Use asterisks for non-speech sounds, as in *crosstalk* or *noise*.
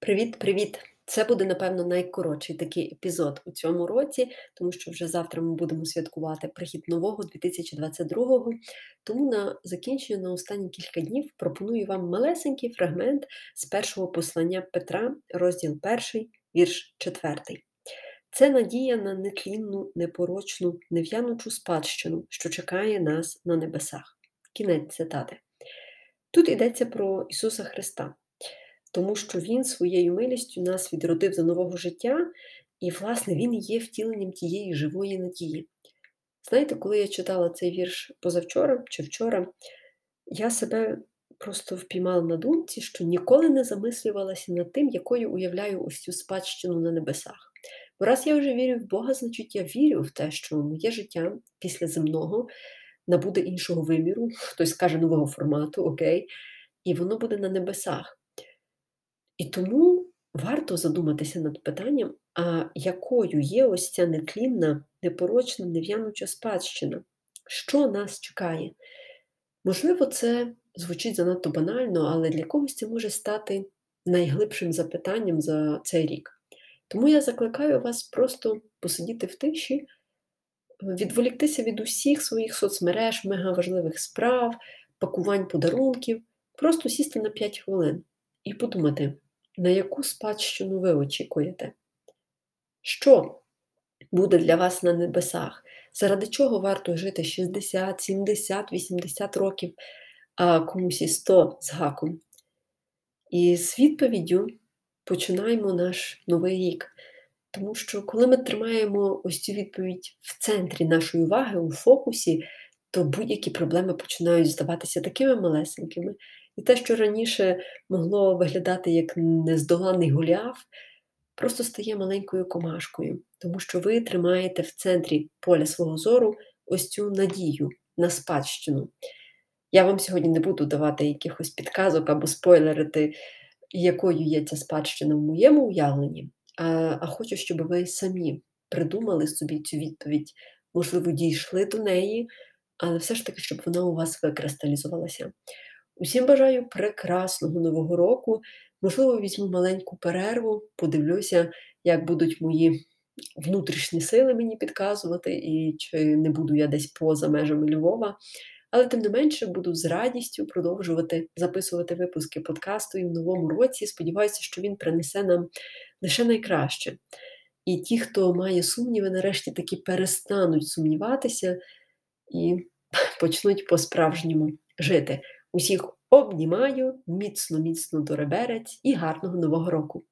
Привіт-привіт! Це буде, напевно, найкоротший такий епізод у цьому році, тому що вже завтра ми будемо святкувати прихід нового 2022-го. Тому на закінчення на останні кілька днів пропоную вам малесенький фрагмент з першого послання Петра, розділ 1, вірш 4. Це надія на нетлінну, непорочну, нев'янучу спадщину, що чекає нас на небесах. Кінець цитати. Тут йдеться про Ісуса Христа тому що Він своєю милістю нас відродив до нового життя, і, власне, Він є втіленням тієї живої надії. Знаєте, коли я читала цей вірш позавчора чи вчора, я себе просто впіймала на думці, що ніколи не замислювалася над тим, якою уявляю ось цю спадщину на небесах. Бо раз я вже вірю в Бога, значить я вірю в те, що моє життя після земного набуде іншого виміру, хтось скаже нового формату, окей, і воно буде на небесах. І тому варто задуматися над питанням, а якою є ось ця нетлінна, непорочна, нев'януча спадщина? Що нас чекає? Можливо, це звучить занадто банально, але для когось це може стати найглибшим запитанням за цей рік. Тому я закликаю вас просто посидіти в тиші, відволіктися від усіх своїх соцмереж, мегаважливих справ, пакувань подарунків, просто сісти на 5 хвилин і подумати на яку спадщину ви очікуєте? Що буде для вас на небесах? Заради чого варто жити 60, 70, 80 років, а комусь і 100 з гаком? І з відповіддю починаємо наш новий рік. Тому що, коли ми тримаємо ось цю відповідь в центрі нашої уваги, у фокусі, то будь-які проблеми починають здаватися такими малесенькими, і те, що раніше могло виглядати як нездоланий гуляв, просто стає маленькою комашкою, тому що ви тримаєте в центрі поля свого зору ось цю надію на спадщину. Я вам сьогодні не буду давати якихось підказок або спойлерити, якою є ця спадщина в моєму уявленні, а, а хочу, щоб ви самі придумали собі цю відповідь, можливо, дійшли до неї, але все ж таки, щоб вона у вас викристалізувалася. Усім бажаю прекрасного нового року. Можливо, візьму маленьку перерву, подивлюся, як будуть мої внутрішні сили мені підказувати, і чи не буду я десь поза межами Львова. Але тим не менше буду з радістю продовжувати записувати випуски подкасту і в новому році. Сподіваюся, що він принесе нам лише найкраще. І ті, хто має сумніви, нарешті таки перестануть сумніватися і *laughs* почнуть по-справжньому жити. Усіх обнімаю, міцно, міцно до реберець і гарного нового року!